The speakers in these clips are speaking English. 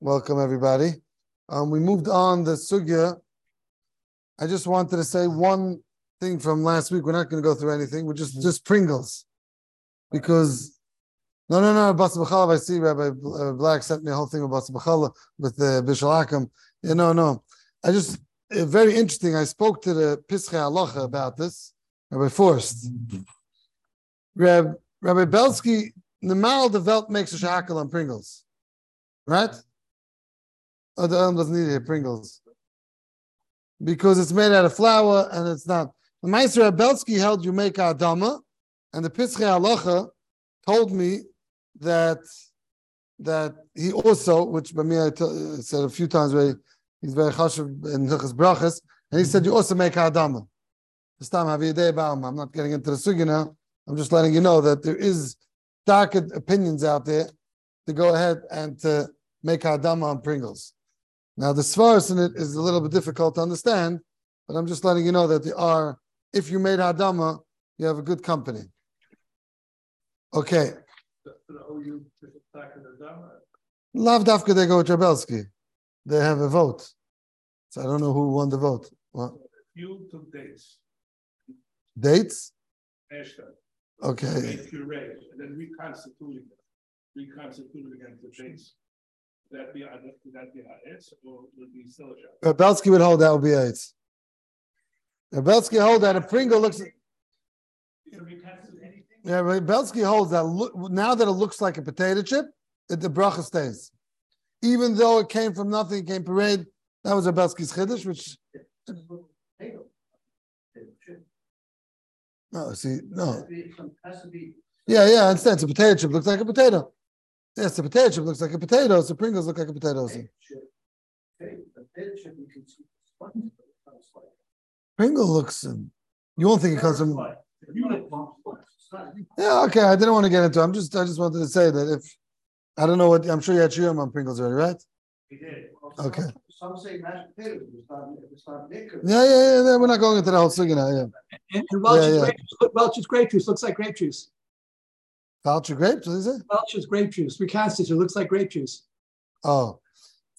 Welcome, everybody. Um, we moved on the sugya. I just wanted to say one thing from last week. We're not going to go through anything. We're just just Pringles, because no, no, no. Bas I see Rabbi uh, Black sent me a whole thing about Bas with the uh, Bishal Akam. Yeah, no, no. I just uh, very interesting. I spoke to the Pische Halacha about this. Rabbi Forst. Rabbi, Rabbi Belsky, the mal the makes a shakel on Pringles, right? Oh, the Elm doesn't need it, Pringles. Because it's made out of flour and it's not. The Meister Abelsky held you make Adama, and the Pische Halacha told me that that he also, which by me I said a few times, where he's very chashuv in Hilchas Brachas, and he said you also make Adama. This time I'm not getting into the sugi now. I'm just letting you know that there is dark opinions out there to go ahead and to make Adama on Pringles. Now, the svaras in it is a little bit difficult to understand, but I'm just letting you know that there are, if you made Hadama, you have a good company. Okay. Lav Dafka, they go with Jabelski. They have a vote. So I don't know who won the vote. What? You took dates. Dates? Okay. And then reconstituting them. Reconstituting against the dates that be would that be ha'etz or would be still a shot? Rabelsky would hold that would be ha'etz. Rabelsky hold that a Pringle looks. Yeah, Rabelsky holds that look, now that it looks like a potato chip, it, the bracha stays. Even though it came from nothing, came parade. That was Rabelsky's chiddush, which. No, oh, see, no. Yeah, yeah, instead it's a potato chip. Looks like a potato. Yes, the potato chip looks like a potato, so Pringles look like a potato. Also. Pringle looks, um, you won't think it comes from. Yeah, okay. I didn't want to get into. It. I'm just, I just wanted to say that if I don't know what I'm sure you had shiurim on Pringles already, right? He did. Okay. Some say mashed potatoes. It's not. It's not Yeah, yeah, yeah. We're not going into the whole thing now. Yeah. And, and Welch's, yeah, yeah. Grape, Welch's grape juice looks like grape juice. Culture grape juice, is it? Welch's grape juice. Reconstitute. It It looks like grape juice. Oh,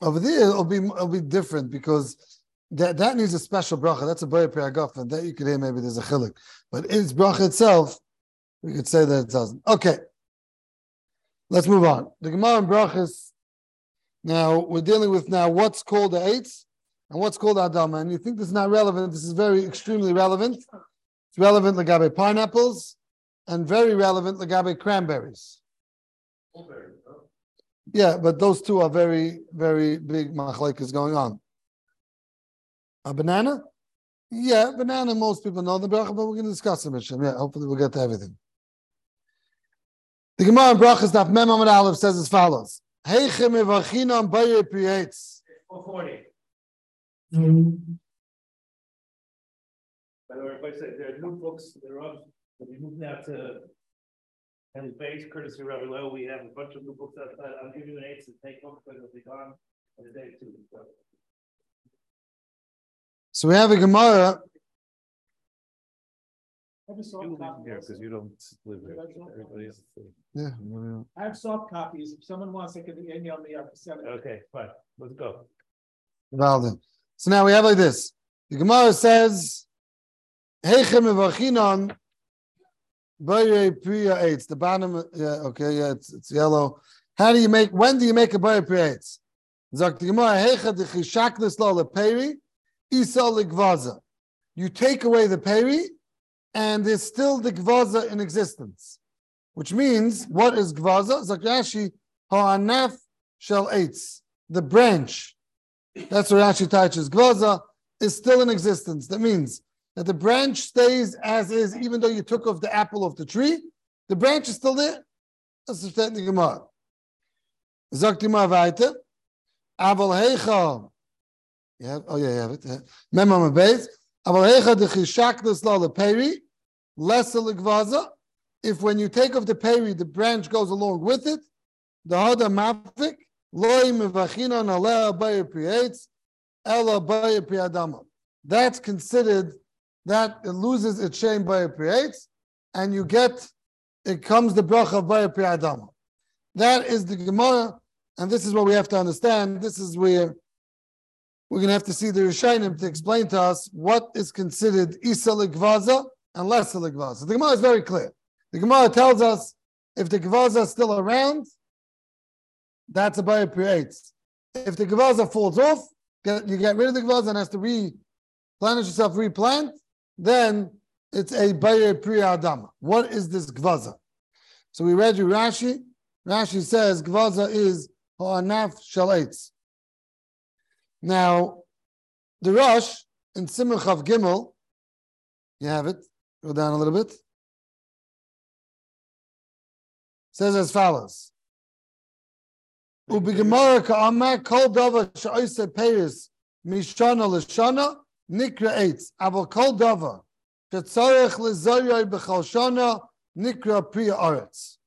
over there it'll be it'll be different because that that needs a special bracha. That's a periagaf, and that you could hear maybe there's a chilik, but its bracha itself, we could say that it doesn't. Okay, let's move on. The Gemara and brachas. Now we're dealing with now what's called the eights and what's called adama. And you think this is not relevant? This is very extremely relevant. It's relevant like pineapples and very relevant Lagabe cranberries. Yeah, but those two are very, very big machlekes going on. A banana? Yeah, banana, most people know the bracha, but we're going to discuss it, Mishim. Yeah, hopefully we'll get to everything. The Gemara in Brachas Daf Mem Amad Aleph says as follows. Heichem evachinam bayer prietz. 440. By the way, if I say there are new books, there are we move now to Henry Base, courtesy of Rabbi Lowe. We have a bunch of new books outside. I'll give you an eight to take home because it'll be gone in a day too. So. so we have a Gemara. I have a soft copy here because you don't live here. Everybody else. Yeah. I have soft copies. If someone wants, they can email me up to seven. Okay, fine. Let's go. Well So now we have like this. The Gemara says, Heichem evachinon Bayer Priya Eitz. The bottom, yeah, okay, yeah, it's, it's yellow. How do you make, when do you make a Bayer Priya Eitz? Zakt Gemara, Hecha de Chishaknes lo Isa ligvaza. You take away the peri, and there's still the gvaza in existence. Which means, what is gvaza? Zakashi ha'anaf shel eitz. The branch. That's what Rashi touches. Gvaza is still in existence. That means that the branch stays as is, even though you took off the apple of the tree, the branch is still there. That's the statement Gemara. Sagt die mal weiter. Aber hecha. Yeah, oh yeah, you have it. Mem on base. Aber hecha de chishaknas la leperi, lesser legvaza. If when you take off the peri, the branch goes along with it, the hada mafik, loy mevachina nalea bayer prietz, ela bayer priadama. That's considered that it loses its shame by a creates, and you get it comes the bracha by a priadama. That is the Gemara and this is what we have to understand. This is where we're going to have to see the Rishonim to explain to us what is considered Isa Ligvaza and Lesa Ligvaza. The Gemara is very clear. The Gemara tells us if the Gvaza is still around, that's a Bayer Pirates. If the Gvaza falls off, you get rid of the Gvaza and has to replenish yourself, replant, then it's a Bayer Priya Adama. What is this Gvaza? So we read you Rashi. Rashi says Gvaza is Ha'anaf Shalates. Now, the Rosh in Simon Gimel, you have it. Go down a little bit. Says as follows. Ubigemara ka'amar kol dava sha'oise peiris mishana l'shana nikra eitz. Aval kol dava shetzarech l'zoyoy b'chal shana nikra priya aretz.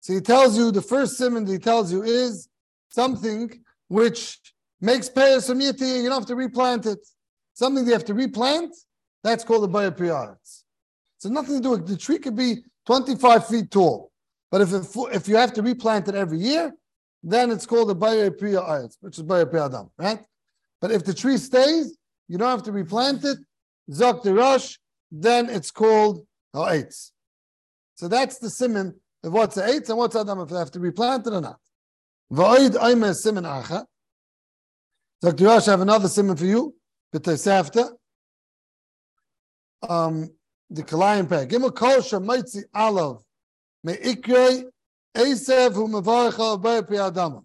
So he tells you, the first simon he tells you is something which makes peiris from yiti, you don't have to replant it. Something you have to replant, that's called the Bayer priya aretz. So nothing to do with, the tree could be 25 feet tall. But if it, if you have to replant it every year, then it's called a Bayer Priya Ayatz, which is Bayer Priya Adam, right? But if the tree stays, you don't have to replant it, Zok the Rosh, then it's called Ha'etz. So that's the simon of what's the Ha'etz and what's Adam, if they have to replant it or not. Va'id Aime simon Acha. Zok the Rosh, I have another simon for you, B'tesafta. Um, the Kalayim Peh. Gimel Kol Shemaitzi Alav Me'ikrei Esev Hu Mevarech abayi pi Adamah.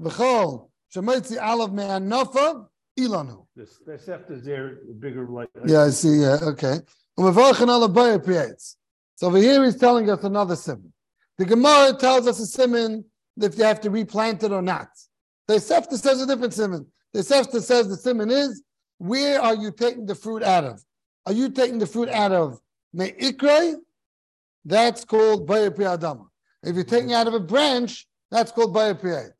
V'chol Shemaitzi Alav Me'anofav Ilanu. The Sefta is there, bigger light. Yeah, I see. Yeah, okay. So over here he's telling us another simon. The Gemara tells us a simon if you have to replant it or not. The Sefta says a different simon. The Sefta says the simon is where are you taking the fruit out of? Are you taking the fruit out of Me'ikre? That's called Bayapri Adama. If you're taking mm-hmm. out of a branch, that's called Bayapri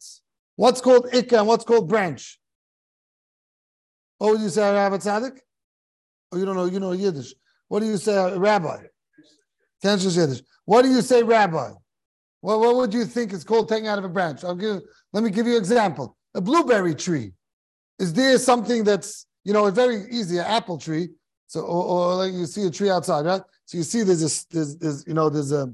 What's called Ikra and what's called branch? What would you say, Rabbi Tzaddik? Oh, you don't know, you know Yiddish. What do you say, uh, Rabbi? Tenshus Yiddish. What do you say, Rabbi? Well, what would you think is called taking out of a branch? I'll give. Let me give you an example. A blueberry tree. Is there something that's you know a very easy an apple tree? So, or, or like you see a tree outside, right? So you see there's this, there's, there's, you know, there's a,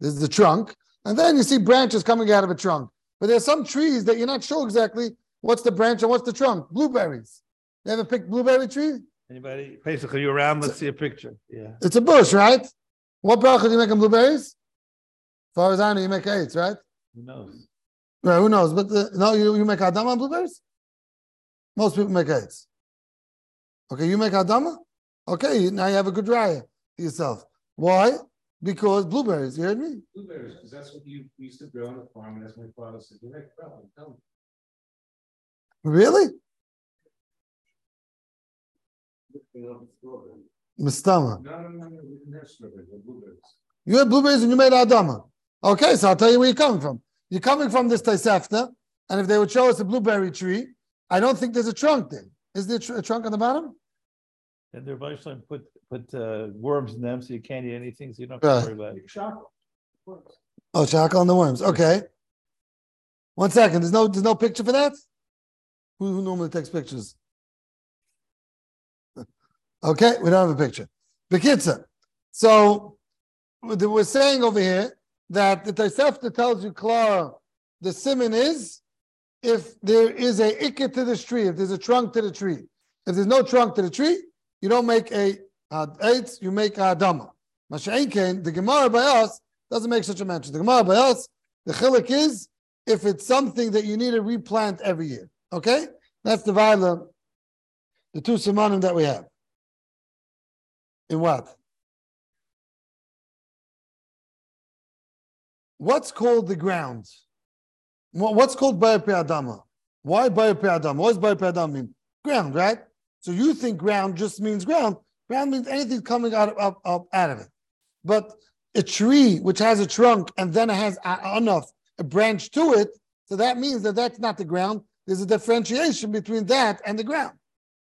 there's the trunk, and then you see branches coming out of a trunk. But there's some trees that you're not sure exactly what's the branch and what's the trunk. Blueberries. You ever picked blueberry tree? Anybody, basically, you around, let's see a picture, yeah. It's a bush, right? What bracha do you make on blueberries? As far as I know, you make eight, right? Who knows? Right, who knows? But the, no, you, you make Adama on blueberries? Most people make eight. Okay, you make Adama? Okay, now you have a good raya yourself. Why? Because blueberries. You heard me? Blueberries, because that's what you used to grow on the farm, and that's my father said, you make problem, tell me. Really? No, Mistama. no, no, no, we have strawberries, they're blueberries. You had blueberries and you made Adama. Okay, so I'll tell you where you're coming from. You're coming from this Tosefta, and if they would show us a blueberry tree, I don't think there's a trunk there. Is there a, tr- a trunk on the bottom? And their Weisslein put, put uh, worms in them so you can't eat anything, so you don't have to Right. worry about it. Chocolate. Oh, chocolate on the worms. Okay. One second. There's no there's no picture for that? Who, who normally takes pictures? Okay, we don't have a picture. Bekitza. So we're saying over here that the Tosefta tells you, Clara, the simon is if there is a ikka to this tree, if there's a trunk to the tree. If there's no trunk to the tree, you don't make a uh, eitz, you make a dama. Masha'inken, the Gemara by us doesn't make such a mention. The Gemara by us, the chilik is if it's something that you need to replant every year. Okay? That's the Vaila, the two simonim that we have. In what? What's called the ground? What's called Bayer Adama? Why Bayer Adama? What does Bayer Adama mean? Ground, right? So you think ground just means ground. Ground means anything coming out of, up, up, out of it. But a tree which has a trunk and then it has enough a branch to it, so that means that that's not the ground. There's a differentiation between that and the ground.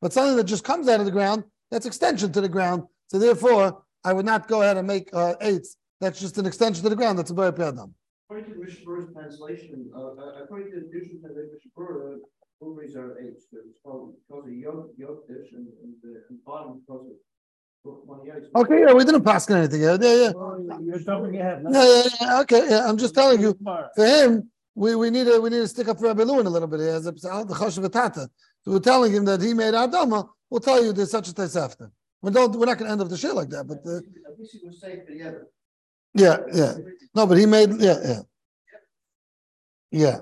But something that just comes out of the ground, that's extension to the ground. So therefore, I would not go ahead and make uh, eights. That's just an extension to the ground. That's a Bayer Adam. According to Mishbur's translation, uh, uh, according to the Egyptian translation, Mishbur, uh, ovaries are eight, so it's called, because of yolk, yolk dish and, and the and bottom because of. One. Okay, yeah, we didn't pass anything. Yeah, yeah, yeah. You're jumping ahead. Yeah, yeah, yeah, okay, yeah, I'm just telling you, for him, we, we need to, we need to stick up for Rabbi Lewin a little bit. He has a, the Choshev Tata. So we're telling him that he made Adama, we'll tell you there's such a test after. We don't, we're not gonna end up the shit like that, but, uh, At least he was safe together. yeah, yeah. No, but he made, yeah, yeah. Yeah.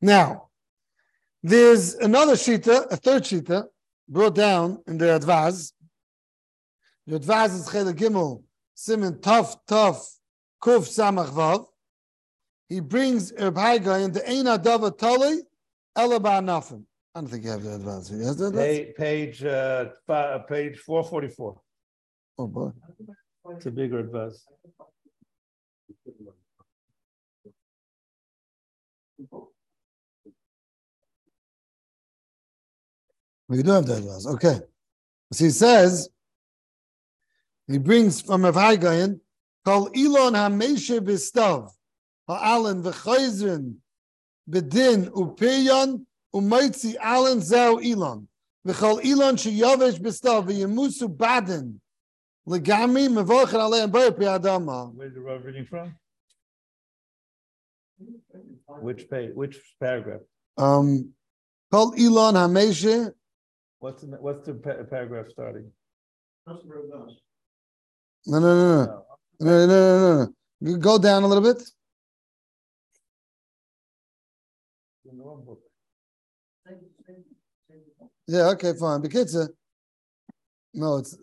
Now, there's another shita, a third shita, brought down in the Advaz. The Advaz is Chele Gimel, Simon Tov Tov Kuf Samach Vav. He brings Reb Haigai into Ein Adava Tali Elaba Nafim. I don't think you have the Advaz. He has the Page, page, uh, uh, page four forty-four. Oh, boy. It's a bigger advance. We do have the Advaz. Okay. So he says, he brings from Rav Haigayin, called Elon HaMeshe Bistav, Ha'alan V'chayzrin, Bedin Upeyan, umaitzi alan zau elon. V'chol elon sheyavesh b'stav v'yemusu baden. Legami mevorchen aleim boyer pi'adama. Where's the Rav reading from? Which page? Which paragraph? Um, called Elon Hameshe. What's the, what's the pa- paragraph starting? No, no, no, no, no, no, no, no. Go down a little bit. Yeah, okay, fine. Bekitza. No, it's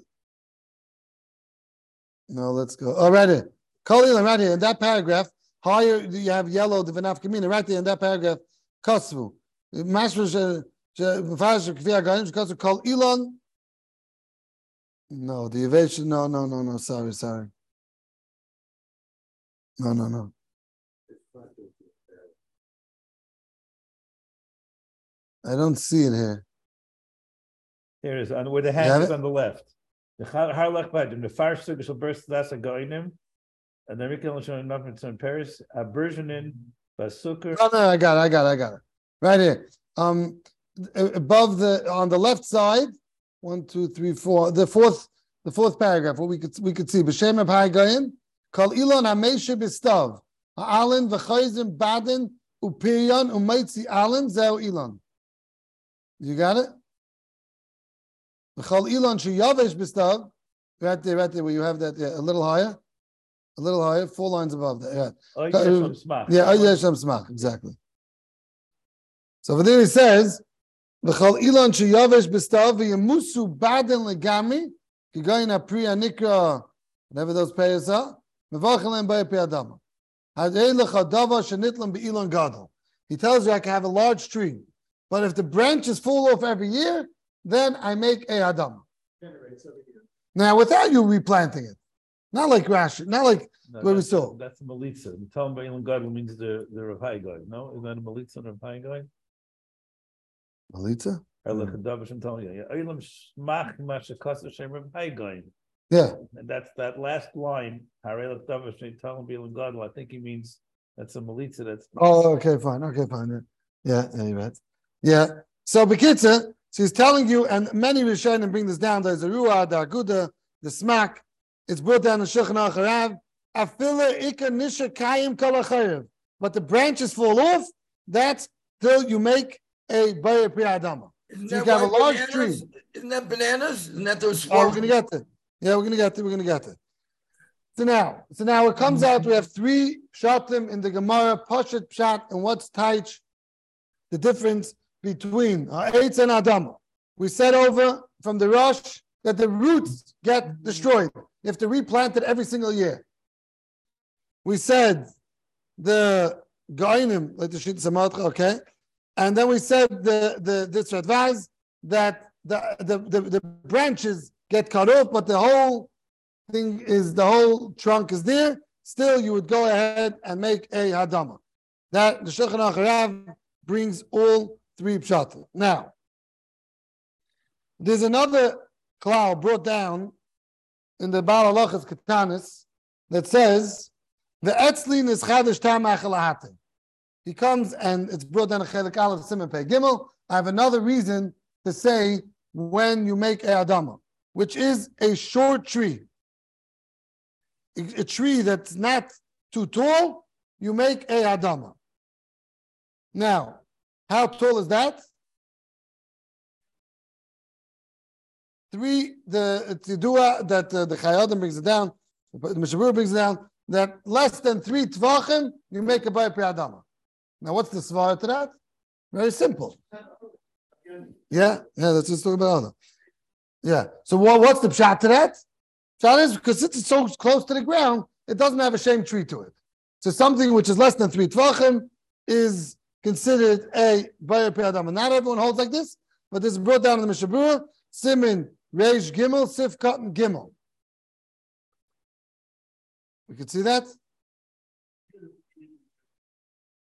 no. Let's go. Oh, right here. Kolilan, right here in that paragraph. Higher, you have yellow. The v'naf kamina right there in that paragraph. Kosvu. Mashma mfash kfir ganim shkosvu kol Elon. No, the evasion. No, no, no, no. Sorry, sorry. No, no, no. I don't see it here. Here it is, on where the hand is it? on the left. The Har Har Lech Badim, the far sugar shall burst that's a goinim. And then we can show enough in Paris, a version in Basuker. No, no, I got it, I got it, I got it. Right here. Um, above the, on the left side, one, two, three, four, the fourth, the fourth paragraph, what we could, we could see, B'Shem of Haigayin, Kal Ilon HaMeshe B'Stav, Ha'alin V'chayzim Badin, Upirion, Umaitzi Alin, Zeu Ilon. You got it? V'chal Ilon Sheyavesh B'Stav, right there, right there, where you have that, yeah, a little higher, a little higher, four lines above that, yeah. Oh, yes, Smach. Yeah, oh, yeah, Smach, exactly. So over there he says, "V'chol ilan sheyavesh b'stav v'yemusu baden legami kigayin apriya nikra whatever those payers are mevachelem by adama hadei lecha dava shenitlam be'ilan gadol." He tells you I can have a large tree, but if the branches fall off every year, then I make a adama. Generates every year. Now, without you replanting it, not like Rashi, not like No, Where we that's- saw. That's a Melitza. The Talmud Ba'ilin God means the, the Rav God, no? Is that a Melitza Rav Hai God? Melita. Or like a Davish and Talmud, yeah. Olam Shmach Mashakasa Shem Rav Hai Yeah, And that's that last line, Harei Davish and Talmud Ba'ilin God, I think he means, that's a Melitza, that's. Oh, okay, fine. Okay, fine. Yeah, yeah, you're right. Yeah. So Bekitza, she's telling you, and many Rishonim bring this down. There's the Ruah, the Aguda, the Smack. It's brought down in Shulchan Aruch Afila Ika Nisha Kayim Kalachayev. But the branches fall off. That's till you make a Bayer Pri Adama. Isn't So you have a large bananas- tree. Isn't that bananas? Isn't that those? Oh, we're gonna get there. Yeah, we're gonna get there. We're gonna get there. So now, so now it comes out. We have three shatim in the Gemara: Pashat Pshat, and what's Taich? The difference between uh, Eitz and Adama. We said over from the Rosh that the roots get destroyed. You have to replant it every single year. We said the Gainim, like the Shit Samatcha, okay, and then we said the the this advise that the, the the the branches get cut off, but the whole thing is the whole trunk is there. Still, you would go ahead and make a hadama. That the Shulchan Rav brings all three pshatim. Now, there's another cloud brought down in the Baal Halachas Katanis that says The etzlin is chadash tam achalahate. He comes and it's brought down a chelik aleph simon pei gimel. I have another reason to say when you make a adama, which is a short tree. A, a tree that's not too tall, you make a adama. Now, how tall is that? Three, the Tidua that uh, the Chayadim brings it down, the Mishabur brings it down, that less than three tvachim, you make a bay adama. Now, what's the svara to that? Very simple. Yeah, yeah, that's just talking about other. Yeah. So what, what's the pshat to that? Pshat is because it's so close to the ground, it doesn't have a shame tree to it. So something which is less than three tvachim is considered a bayer adama. Not everyone holds like this, but this is brought down in the Mishabura, Simin, Reish Gimel, Sif Cotton Gimel. We can see that.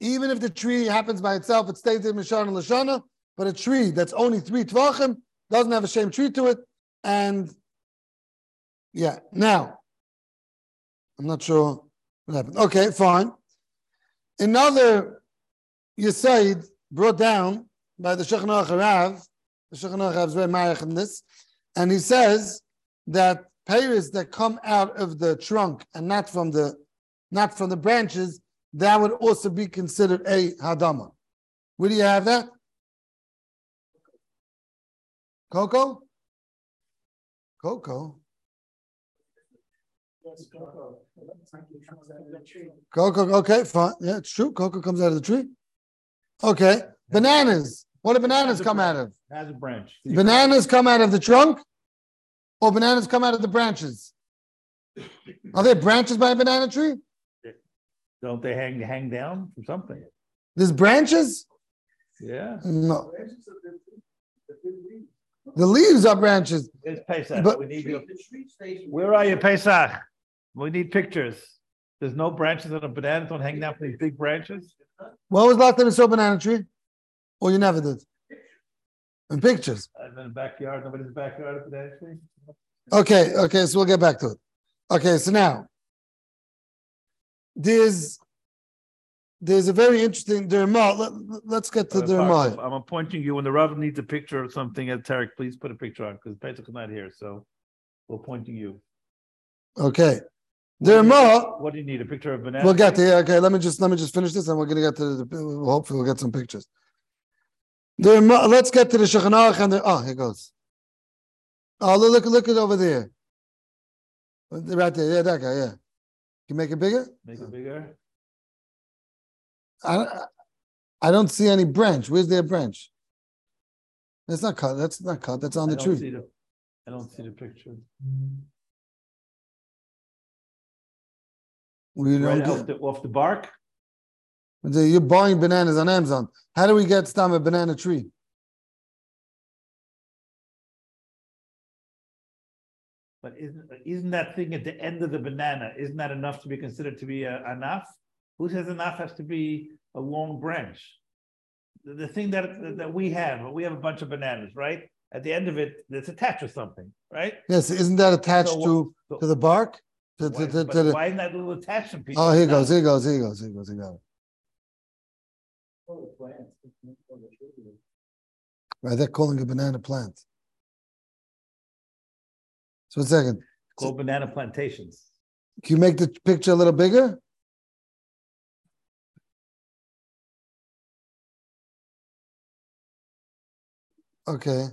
Even if the tree happens by itself, it stays in Mishana and Lashana, but a tree that's only three tvachim doesn't have a shame tree to it. And yeah, now, I'm not sure what happened. Okay, fine. Another Yisaid brought down by the Shechna Rav, the Shechna Rav is very marich in this, and he says that payers that come out of the trunk and not from the not from the branches, that would also be considered a hadama. Where do you have that? Coco? Coco? Coco, okay, fine. Yeah, it's true. Coco comes out of the tree. Okay. Bananas. What do bananas come out of? Has a branch. Bananas come out of the trunk or bananas come out of the branches? Are there branches by a banana tree? Don't they hang, hang down from something? There's branches? Yeah. No. The leaves are branches. It's Pesach. But- We need your, The tree stays. where are you, Pesach? We need pictures. There's no branches on a banana, don't hang down from these big branches? When was the last time you saw a banana tree? Or you never did? In pictures. I've been in the backyard, nobody's the backyard of a banana tree? Okay, okay, so we'll get back to it. Okay, so now there's there's a very interesting derma. Let, let's get to Uh, derma. I'm appointing you, when the Rav needs a picture of something at Tarek, please put a picture on, because Pesach is not here, so we're appointing you. Okay, derma. What do you need, a picture of banana? We'll get there. Okay, let me just let me just finish this, and we're gonna get to the. Hopefully, we'll get some pictures. Derma. Let's get to the shechanach and the. Oh, here goes. Oh, look, look, at over there. Right there, yeah, that guy, yeah. Can you make it bigger? Make it bigger. I, don't- I don't see any branch. Where's their branch? That's not cut. That's not cut. That's on I the tree. the- I don't see the picture. We don't Right get- off the, off the bark? You're buying bananas on Amazon. How do we get stam a banana tree? But isn't, isn't that thing at the end of the banana, isn't that enough to be considered to be a enough? Who says enough has to be a long branch? The, the thing that, that we have, we have a bunch of bananas, right? At the end of it, it's attached to something, right? Yes, isn't that attached So to so to the bark? To, why- to, to, but to the, Why isn't that little attachment piece? oh, here goes. Here goes. Here goes. Here goes. Here goes. Right, they're calling a banana plant. So one second. Called banana plantations. Can you make the picture a little bigger? Okay.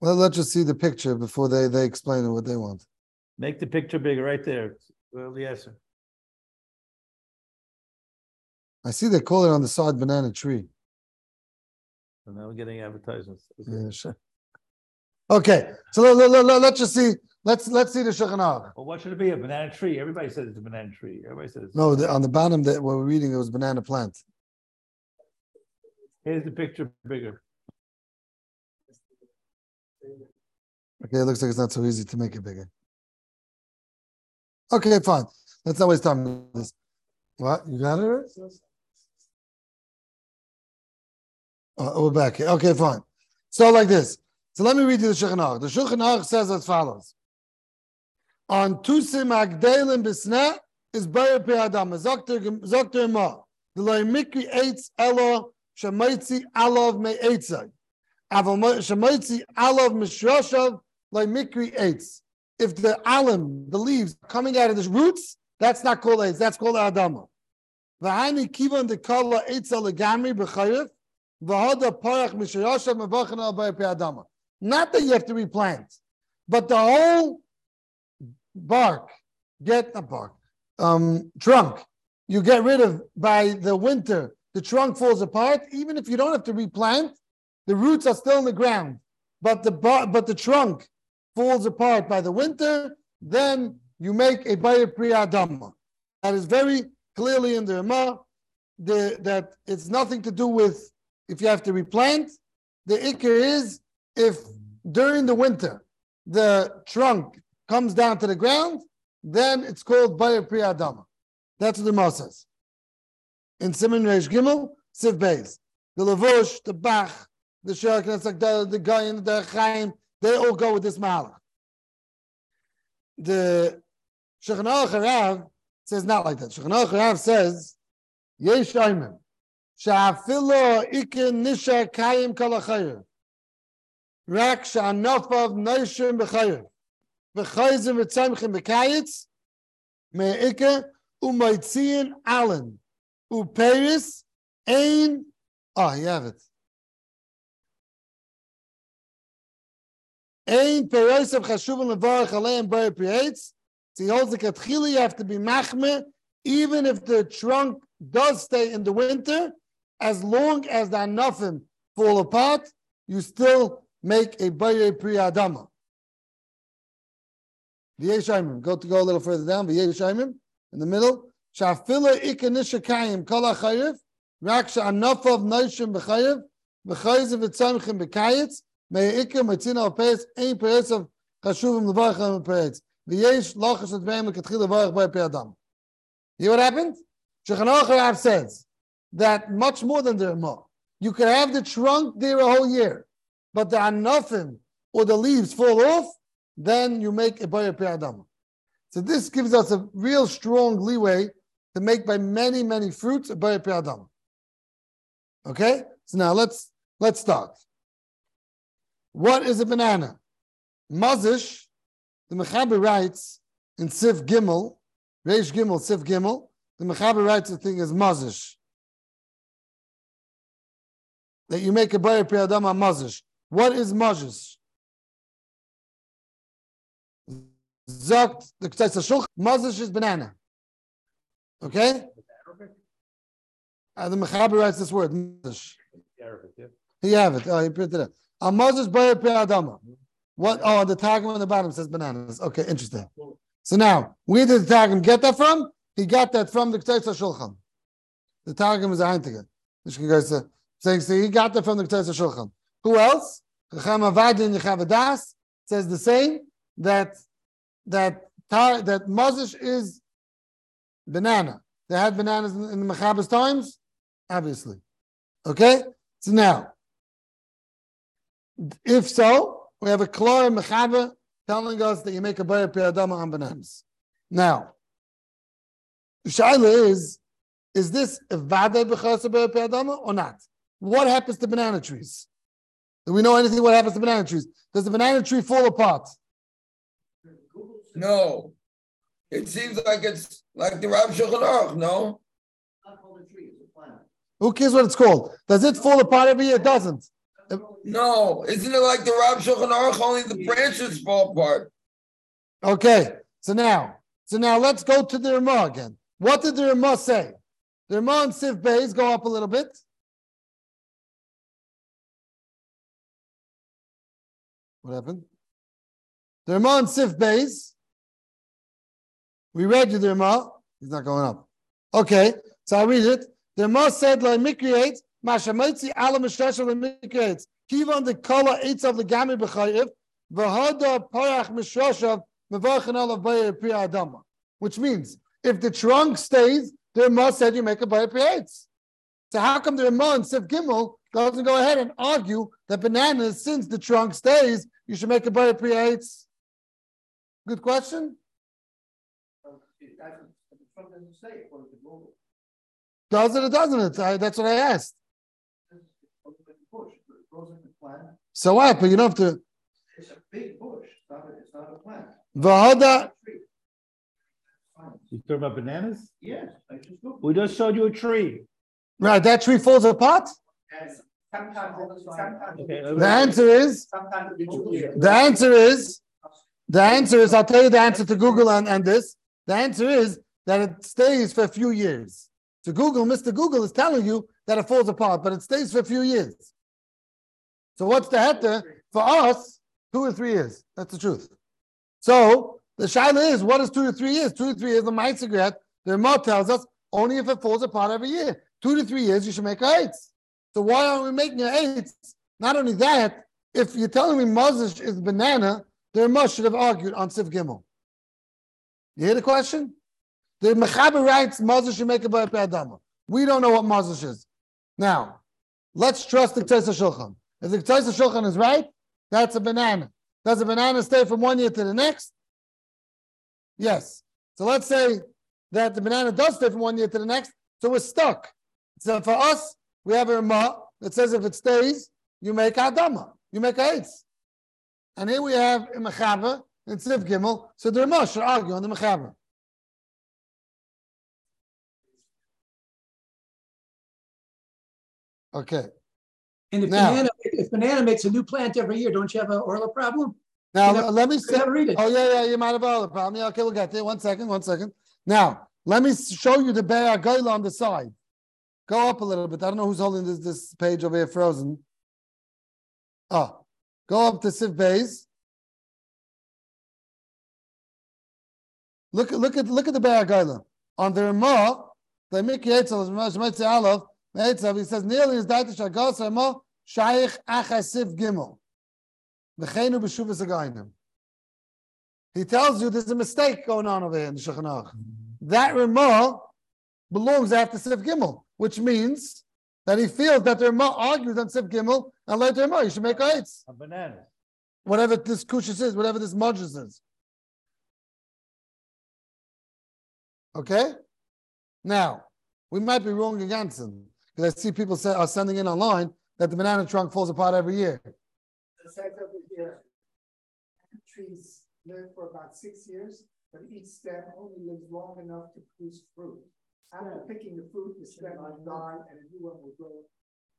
Well, let's just see the picture before they, they explain what they want. Make the picture bigger, right there. Well, yes, sir. I see they call it on the side banana tree. So now we're getting advertisements. Okay. Yeah, sure. Okay, so let, let, let, let's just see, let's, let's see the Shulchan Aruch. Well, what should it be? A banana tree? Everybody says it's a banana tree. Everybody says. No, the, on the bottom that we're reading, it was banana plant. Here's the picture bigger. Okay, it looks like it's not so easy to make it bigger. Okay, fine. Let's not waste time with this. What? You got it? Oh, we're back here. Okay, fine. So like this. So let me read you the Shulchan Aruch. The Shulchan Aruch says as follows. on Tusim Agdelim Bisna is Bayer Pi Adam. Zokter Ma. The mikri eitz elo shemaitzi alav me eitzai. Shemaitzi alav mishroshav loy mikri eitz. If the alim, the leaves coming out of the roots, that's not called eitz. That's called adama. V'hani kivan de kala b'chayev. V'hada parach al Adama. Not that you have to replant, but the whole bark, get a bark, um, trunk, you get rid of by the winter, the trunk falls apart. Even if you don't have to replant, the roots are still in the ground, but the but the trunk falls apart by the winter. Then you make a Bayer Priya Dhamma. That is very clearly in the Rama, the, that it's nothing to do with if you have to replant. The ikr is if during the winter the trunk comes down to the ground, then it's called Bayer Priya Dhamma. That's what the Rama says. In Simon Reish Gimel, Siv Beis. The Lavosh, the Bach, the like the, in the Chaim, they all go with this Mahalach. The Shulchan Aruch Harav says not like that. Shulchan Aruch Harav says, Yesh Ayman, Sha'afilo ikin nisha kayim kalachayir. Rak sha'anofav noishim b'chayir. V'chayzim v'tzamchim b'kayitz, me'ike u'moitziyin alen. Uperis ein. Oh, you have it. Ein peres of chashuvim levarach aleim. So he holds katchili. You have to be machme, even if the trunk does stay in the winter, as long as the anafim fall apart, you still make a bayer priyadama. V'yeshaimim. Go to go a little further down. V'yeshaimim in the middle. Shafila ikanisha kayim kol achayev. Rak sha'anafav noishim b'chayev. V'chayev v'tzamchim b'kayetz. You what happened? Shulchan Aruch says that much more than the Ramah. You can have the trunk there a whole year, but the anafim or the leaves fall off, then you make a bayer pe'adam. So this gives us a real strong leeway to make by many, many fruits a bayer pe'adam. Okay? So now let's let's start. What is a banana? Mazish, the Mechaber writes in Sif Gimel, Reish Gimel, Sif Gimel, the Mechaber writes the thing is Mazish. That you make a bayer pe'adam on Mazish. What is Mazish? Zogt the Ktesa Shulch, Mazish is banana. Okay? Uh, the Mechaber writes this word, Mazish. He have it. Oh, he printed it. A Mazish Bayer Pe'adama. What? Oh, the Targum on the bottom says bananas. Okay, interesting. So now, where did the Targum get that from? He got that from the Ktesa Shulchan. The Targum is a Heintiger. Saying so he got that from the Ktesa Shulchan. Who else? Chacham Avadin Yechavadas says the same that that that mazish is banana. They had bananas in, in the Mechaber's times, obviously. Okay, so now, if so, we have a Klor Mechaber telling us that you make a Bayer Piyadama on bananas. Now, the Shaila is, is this a Vade B'chasa Bayer Piyadama or not? What happens to banana trees? Do we know anything what happens to banana trees? Does the banana tree fall apart? No. It seems like it's like the Rav Shulchan Aruch, no? Not called a tree, it's a plant. Who cares what it's called? Does it fall apart every year? It doesn't. No. Isn't it like the Rav Shulchan Aruch, only the branches fall apart? Okay, so now, so now let's go to the Ramah again. What did the Ramah say? The Ramah and Sif Bays go up a little bit. What happened? The Ramah and Sif Bays. We read you the Ramah. He's not going up. Okay, so I'll read it. The Ramah said, "Like mikriate, mashamitzi ala mishtasha mikriate. Kivan the kala eitz of the gami b'chayiv, v'hada parach mishtashav mevachan alav bayer pri adama." Which means, if the trunk stays, the Ramah said you make a bayer pri eitz. So how come the Ramah and Sif Gimel doesn't go ahead and argue that bananas, since the trunk stays, you should make a bayer pri eitz? Good question. Does it or doesn't it? I, that's what I asked. It goes like a bush, it grows like a plant. So what? But you don't have to. It's a big bush, it's not, a- it's not a plant. Vahada. Tree. Fine. You talking about bananas? Yes, I just. We just showed you a tree. Right, that tree falls apart. And Sometimes, sometimes. Okay, The answer is. Sometimes. The answer is. The answer is. I'll tell you the answer to Google and, and this. The answer is that it stays for a few years. So Google, Mr. Google is telling you that it falls apart, but it stays for a few years. So what's the heter for us? Two or three years. That's the truth. So the shaila is, what is two to three years? Two to three years. The Meitzigret, the Ramah tells us only if it falls apart every year. Two to three years, you should make a eighth. So why aren't we making an eighth? Not only that, if you're telling me Moses is banana, the Ramah should have argued on Sif Gimel. You hear the question? The Mechaber writes Moses should make a Adama. We don't know what Moses is. Now, let's trust the Ktesa Shulchan. If the Ktesa Shulchan is right, that's a banana. Does a banana stay from one year to the next? Yes. So let's say that the banana does stay from one year to the next, so we're stuck. So for us, we have a Ramah that says if it stays, you make Adama, you make Eitz. And here we have a Mechaber in Sif Gimel, so the Ramah should argue on the Mechaber. Okay. And if Now- banana, if banana makes a new plant every year, don't you have a Orla problem? Now You know, let me say. read it. Oh yeah, yeah, you might have all the problem. Yeah, okay, we'll get there. One second, one second. Now let me show you the Be'er Goyla on the side. Go up a little bit. I don't know who's holding this this page over here frozen. Oh, go up to Sif Bays. Look look at look at the Be'er Goyla on the Ramah. The Miki Eitzel Eitzel. He says nearly is daitish agos Ramah Shaykh Achasif Gimel. V'cheinu b'shuvas againim. He tells you there's a mistake going on over here in the Shulchan Aruch. That Ramah belongs after Sif Gimel, which means that he feels that the Ramah argues on Sif Gimel, and later Ramah, you should make eights. A banana. Whatever this kushis is, whatever this modus is. Okay? Now, we might be wrong against him, because I see people say, are sending in online that the banana trunk falls apart every year. It says over here, trees live for about six years, but each stem only lives long enough to produce fruit. After picking the fruit, the stem will die and a new one will grow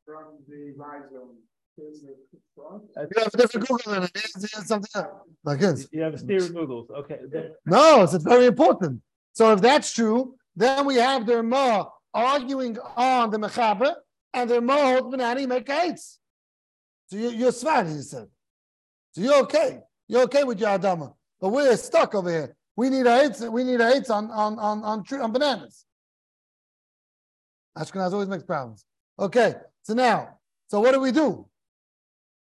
from the rhizome. There's a. You have a different Google than it is, it's something else. Like this. You have steering noodles. Okay. No, it's, it's very important. So if that's true, then we have the Ramah arguing on the Mechaber, and the Ramah holds banana, you make eights. So you, you're smart, he said. So you're okay. You're okay with your Adama. But we're stuck over here. We need our eights, we need our eights on, on, on, on, tree, on bananas. Ashkenaz always makes problems. Okay, so now, so what do we do?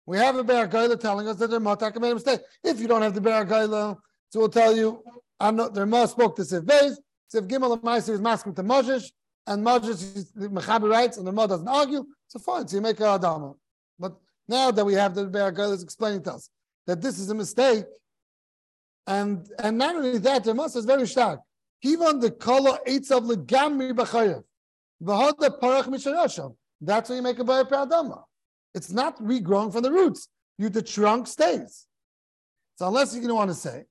We have a Be'er Gaila telling us that the Matak made a mistake. If you don't have the Be'er Gaila, so we'll tell you, I'm not, the Ramah spoke to Sif Beis, Sif Gimel and Meiser is masking to Moshesh, and the Mechaber writes, and the Ramah doesn't argue, so fine, so you make a Adama. But now that we have the Be'er Gaila is explaining to us that this is a mistake, and and not only that, the Ramah is very stark. Even the color eats of legamri b'chayev. V'hod the parach mishayasham. That's how you make a Be'er Adama. It's not regrowing from the roots. You the trunk stays. So unless you're going to want to say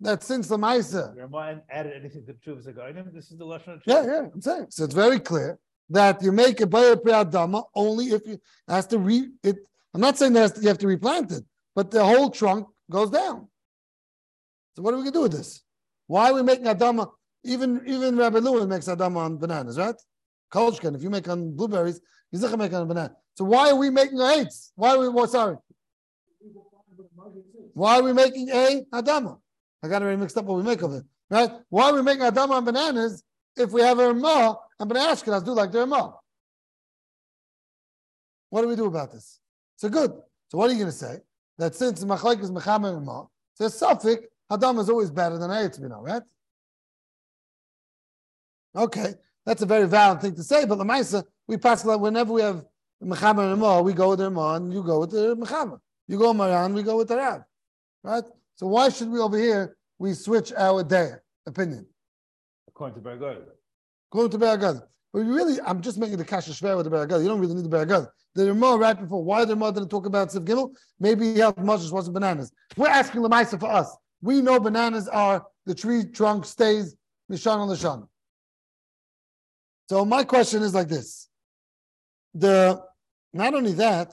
that since the Maisa, Ramah added anything to Chuvas Againim, this is the Lashon of yeah, Chuvas. yeah, I'm saying. So it's very clear that you make a Bayer Adama only if you has to re it. I'm not saying that you have to replant it, but the whole trunk goes down. So what are we going to do with this? Why are we making Adama? Even even Rabbi Lewis makes Adama on bananas, right? Kolchkin, if you make on blueberries, he's not going to make on a banana. So why are we making eights? Why are we, well, sorry, why are we making a Adama? I got already mixed up what we make of it, right? Why are we making Adama on bananas if we have a Ramah and Bnei Ashkenaz do like the Ramah? What do we do about this? So good. So what are you going to say? That since Machlaik is Mechamer Ramah, so Sufik, Adama is always better than we know, right? Okay, that's a very valid thing to say, but Lamaisa, we pass like whenever we have Mechamer Ramah, we go with the Ramah and you go with the Mechamer. You go Maran, we go with the Rav. Right? So why should we over here we switch our day opinion? According to Bergoy. According to Beragad. But really, I'm just making the kasha shver with the Beragad. You don't really need the Beragad. The Ramah right before. Why the Ramah didn't talk about Siv Gimel? Maybe he held Moshe wasn't bananas. We're asking Lamaisa for us. We know bananas are the tree trunk stays Nishan on the Shan. So my question is like this. The not only that,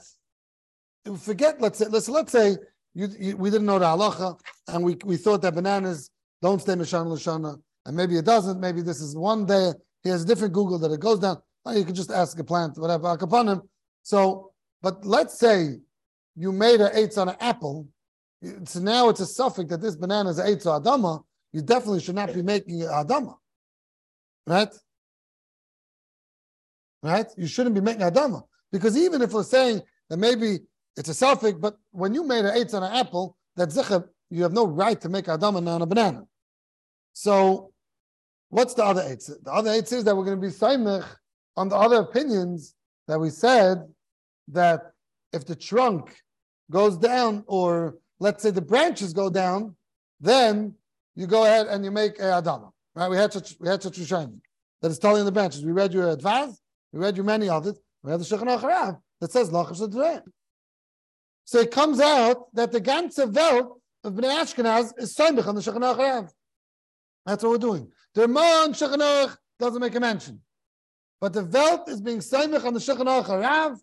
forget, let's say, let's let's say you, you, we didn't know the halacha, and we, we thought that bananas don't stay Mishan Lashana, and maybe it doesn't. Maybe this is one day. He has a different Google that it goes down. Oh, you could just ask a plant, whatever, him. So, but let's say you made an eights on an apple. So now it's a suffix that this banana is eights or adama. You definitely should not be making adama, right? Right? You shouldn't be making adama because even if we're saying that maybe it's a suffix, but when you made an eights on an apple, that's zechab, you have no right to make adama on a banana. So, what's the other eights? The other eights is that we're going to be saimich on the other opinions that we said that if the trunk goes down, or let's say the branches go down, then you go ahead and you make a adama. Right? We had such we had such a shining that is telling the branches. We read your advance, we read you many others. We have the Shulchan Aruch that says lachas So it comes out that the ganze Welt of Bnei Ashkenaz is Soimich on the Shulchan Aruch That's what we're doing. The Ramon Shulchan doesn't make a mention. But the Welt is being Soimich on the Shulchan Aruch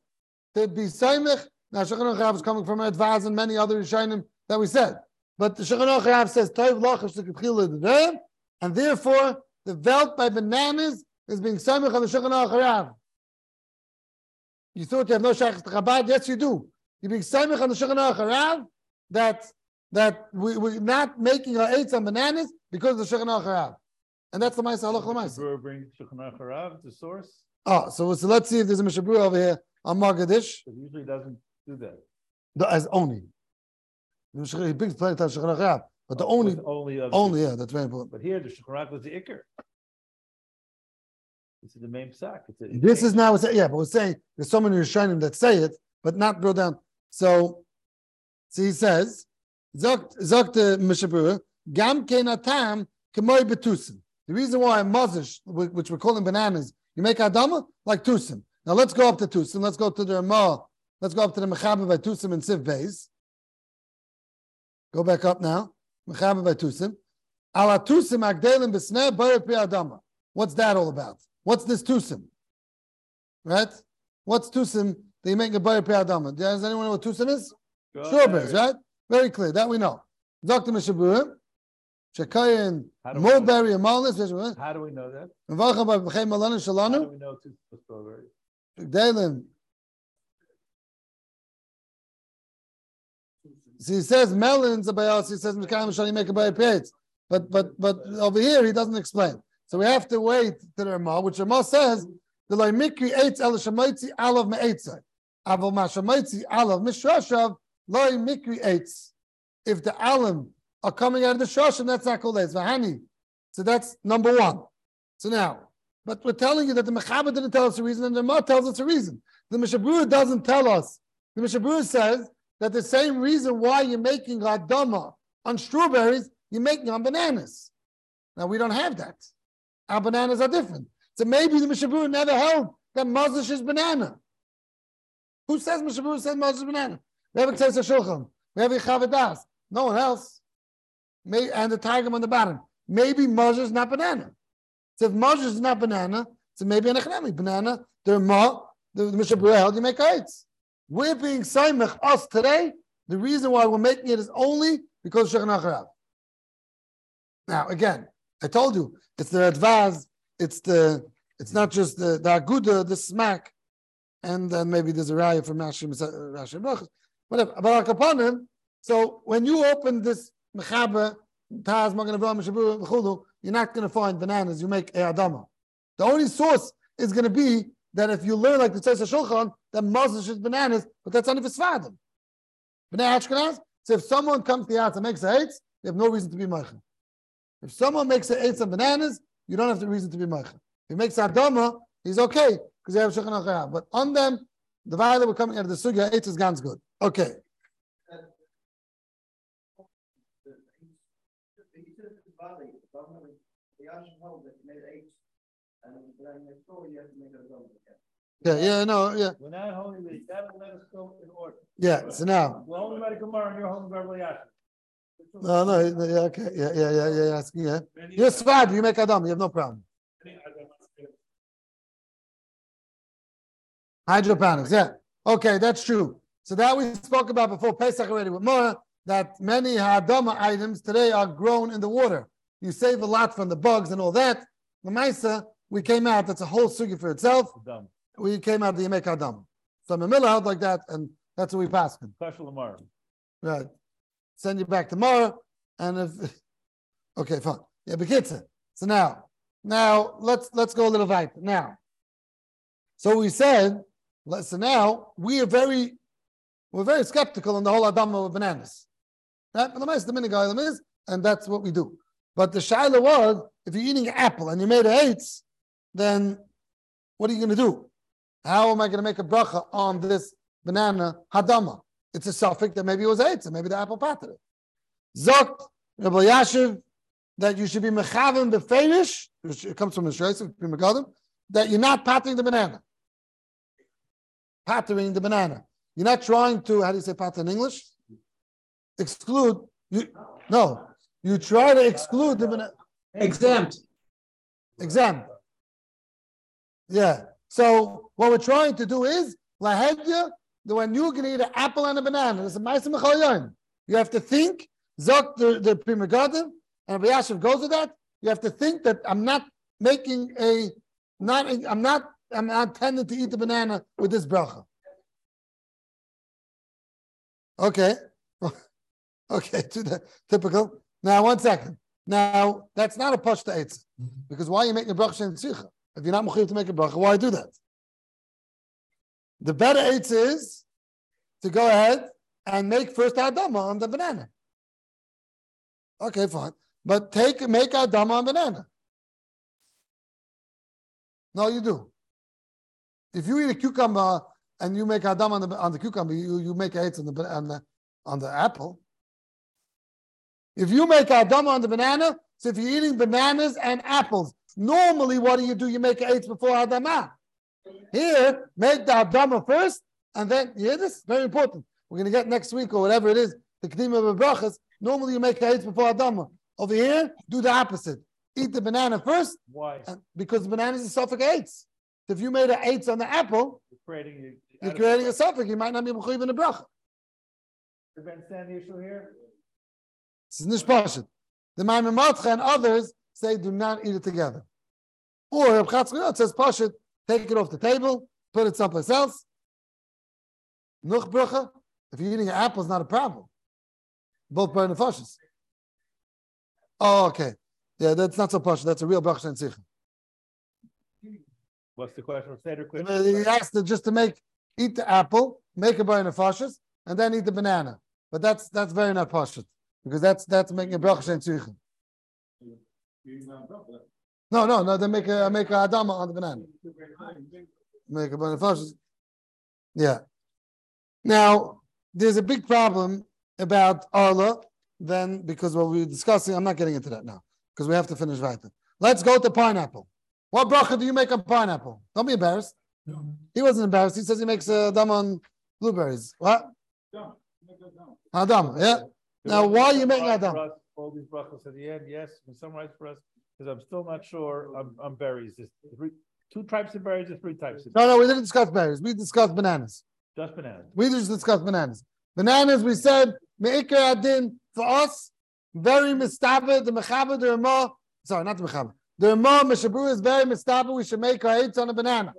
to be Soimich. Now Shulchan Aruch is coming from Advaz and many other Rishonim that we said. But the Shulchan Aruch says Toiv Lachas the and therefore the Welt by bananas is being Soimich on the Shulchan Aruch you thought you have no to Chabad? Yes, you do. You're being Samech on the Shulchan Aruch that that we, we're not making our eights on bananas because of the Shulchan Aruch And that's the Ma'aseh Halach L'Ma'aseh. Brewer brings Shulchan Aruch the source. Oh, so, so let's see if there's a Mishabur over here on Magadish. It usually doesn't do that. The, as only. He brings plenty of Shulchan Aruch but the only, only, only, yeah, that's very important. But here, the Shulchan was the Iker. This is the main psak. This is now, yeah, but we're saying there's so many Rishonim that say it, but not go down. So, so he says, Zokt Mishnah Berurah, Gam Kenatam Kemoy Betusim. The reason why Mazish, which we're calling bananas, you make Adama like Tusim. Now let's go up to Tusim. Let's go to the Ramah. Let's go up to the Mechaber by Tusim and Siv Beis. Go back up now. Mechaber by Tusim. Ala Tusim Agdelim Besneh Bayer Adama. What's that all about? What's this tusim? Right? What's tusim that you make a bayar pe adama? Does anyone know what tusim is? Strawberries, right? Very clear. That we know. Dr. Mishaburim, Shekayin, mulberry, and malnus. How do we know that? How do we know strawberries? Dalim. See, he says melons about he says Mekayim you make a bayar But but but over here he doesn't explain. So we have to wait to the Ramah, which Ramah says, the loy mikri eitz el shemaitzi alav me'etzai. Aval Mashamaitzi alav mishrashav loy mikri eitz. If the alim are coming out of the shashim, that's not called eitz. Vahani. So that's number one. So now, but we're telling you that the Mechaber didn't tell us a reason, and the Ramah tells us a reason. The Mishnah Berurah doesn't tell us. The Mishnah Berurah says that the same reason why you're making Radama on strawberries, you're making on bananas. Now we don't have that. Our bananas are different. So maybe the Mishabur never held that Mazish is banana. Who says Mishabur says banana? We have a Ktesa Shulchan. A Chavadas. No one else. May, and the tiger on the bottom. Maybe Mazish is not banana. So if Mazish is not banana, so maybe an Echnami banana. The Ma, the, the held you make kites. We're being Saimach us today. The reason why we're making it is only because Shulchan Acharav. Now, again, I told you, it's the advaz, it's the, it's not just the, the aguda, the smack, and then maybe there's a raya from Rashi, Rashi, whatever. But him, so when you open this mechaber, Taz, Magen Avraham, you're not going to find bananas, you make a adama. The only source is going to be that if you learn like the Tzesa Shulchan, that Moses is bananas, but that's only for Sfadim. B'nai Ashkenaz, so if someone comes to the house and makes a hates, they have no reason to be Meichen. If someone makes an eight of bananas, you don't have the reason to be meicher. If he makes adama, he's okay because they have shulchan achayav. But on them, the that we're coming out of the sugya, eight is ganz good. Okay. the Yashin held that you made eight. And then next door, you have to make it a double again. Yeah, yeah, no, yeah, We're not holding the, that will let us go in order. yeah. So now, We're holding by the Gemara and you're holding Beverly Yashin. no, no, yeah, okay, yeah, yeah, yeah, yeah, yeah, yeah. You're Sfad, you make Adam, you have no problem. Hydroponics, yeah. Okay, that's true. So that we spoke about before Pesach already with Mora, that many Hadama items today are grown in the water. You save a lot from the bugs and all that. The Maisa, we came out, that's a whole sugi for itself. We came out the Yemek Adam. So Mamila held like that, and that's what we passed. Special Lamar. Right. Send you back tomorrow. And if okay, fine. Yeah, Bekitza. So now, now let's let's go a little weiter. Now. So we said, so now we are very we're very skeptical on the whole Adama of bananas. Right? And that's what we do. But the shaila was, if you're eating an apple and you made a eitz, then what are you going to do? How am I going to make a bracha on this banana hadama? It's a suffix that maybe it was eitz, and maybe the apple patted it. Zokt Rabbi Yashiv that you should be mechaven befeirish, which it comes from the Shreisiv, that you're not patting the banana. Pattering the banana. You're not trying to, how do you say patter in English? Exclude. You, no, you try to exclude the banana. Exempt. Exempt. Yeah. So what we're trying to do is lahedya when you're going to eat an apple and a banana, a ma'aser mechalyon. You have to think. Zok the the prima garden, and Rabbi Yashiv goes with that. You have to think that I'm not making a not. I'm not. I'm not tending to eat the banana with this bracha. Okay. Okay, to the typical. Now, one second. Now, that's not a push to eitz. Mm-hmm. Because why are you making a bracha in tzicha? If you're not mechuyev to make a bracha, why do that? The better eitz is to go ahead and make first adama on the banana. Okay, fine. But take make adama on banana. No, you do. If you eat a cucumber and you make adama on the on the cucumber, you, you make eitz on the on the on the apple. If you make adama on the banana, so if you're eating bananas and apples, normally what do you do? You make eight before adama. Here, make the adama first, and then you hear this? Very important. We're going to get next week or whatever it is, the k'dim of brachas. Normally you make eight before adama. Over here, do the opposite. Eat the banana first, Why? because banana is suffix eights. If you made an eights on the apple, You're creating. you're creating a suffix. You might not be mechuyev in the bracha. You understand the issue here? This is nishpashit. The Maimon Matcha and others say do not eat it together. Or Reb Chatzkel it says pashit, take it off the table, put it someplace else. Nuch bracha. If you're eating an apple, it's not a problem. Both burn the fashes. Oh, okay. Yeah, that's not so pashit. That's a real bracha and tzich. What's the question? Seder He asked just to make eat the apple, make a the fashes, and then eat the banana. But that's that's very not pashit because that's that's making a bracha and tzich. No, no, no. They make a make a adama on the banana. Make a banana Yeah. Now there's a big problem about arla. Then because what we were discussing, I'm not getting into that now because we have to finish weiter. Let's go to pineapple. What bracha do you make on pineapple? Don't be embarrassed. No. He wasn't embarrassed. He says he makes a dam on blueberries. What? Adam, yeah. Now, why are you making Adam? All these brachas at the end, yes, can summarize for us, because I'm still not sure on, on berries. There's three, two types of berries or three types of, No, no, we didn't discuss berries. We discussed bananas. just bananas. We just discussed bananas. Bananas, we said, me'ikar adin, for us, very mistaber, the mechaber, the Ramah, sorry, not the mechaber. The Ramah, Meshabru is very mistaber, we should make our eights on a banana.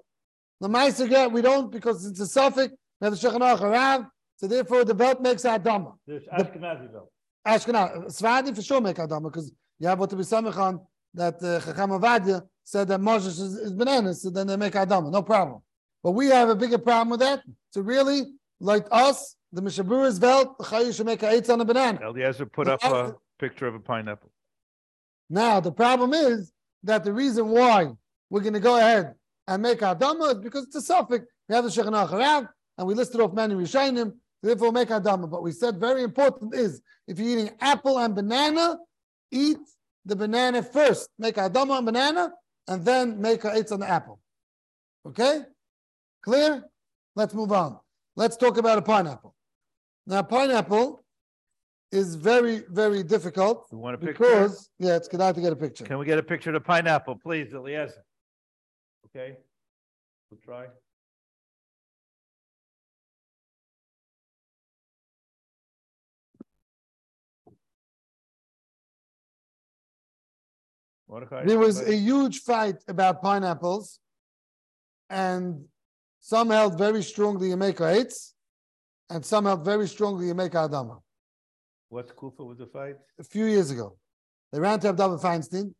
The Meister, we don't, because it's a suffix, we have the Shulchan Aruch Harav, so therefore the belt makes Adama. There's Ashkenazi though. Ashkenaz, Svadi for sure make Adama, because you have what to be Samech on, that uh, Chacham Ovadia said that Moshe is, is bananas, so then they make Adama, no problem. But we have a bigger problem with that. So really, like us, the Mishaburas Velt, the Chayu should make a eight on a banana. Eliezer put up a picture of a pineapple. Now, the problem is that the reason why we're going to go ahead and make Dhamma is because it's a suffix. We have the Shechan Acharat, and we listed off many Rishainim, therefore make Dhamma. But we said very important is if you're eating apple and banana, eat the banana first. Make adama on banana, and then make eitz on the apple. Okay? Clear? Let's move on. Let's talk about a pineapple. Now, pineapple is very, very difficult You want a picture? because, yeah, it's good to get a picture. Can we get a picture of the pineapple, please, Eliezer? Okay, we'll try. There was a huge fight about pineapples, and some held very strongly you make a eitz, and some held very strongly you make a adama. What Kufa was the fight? A few years ago, they ran to Abdullah Feinstein.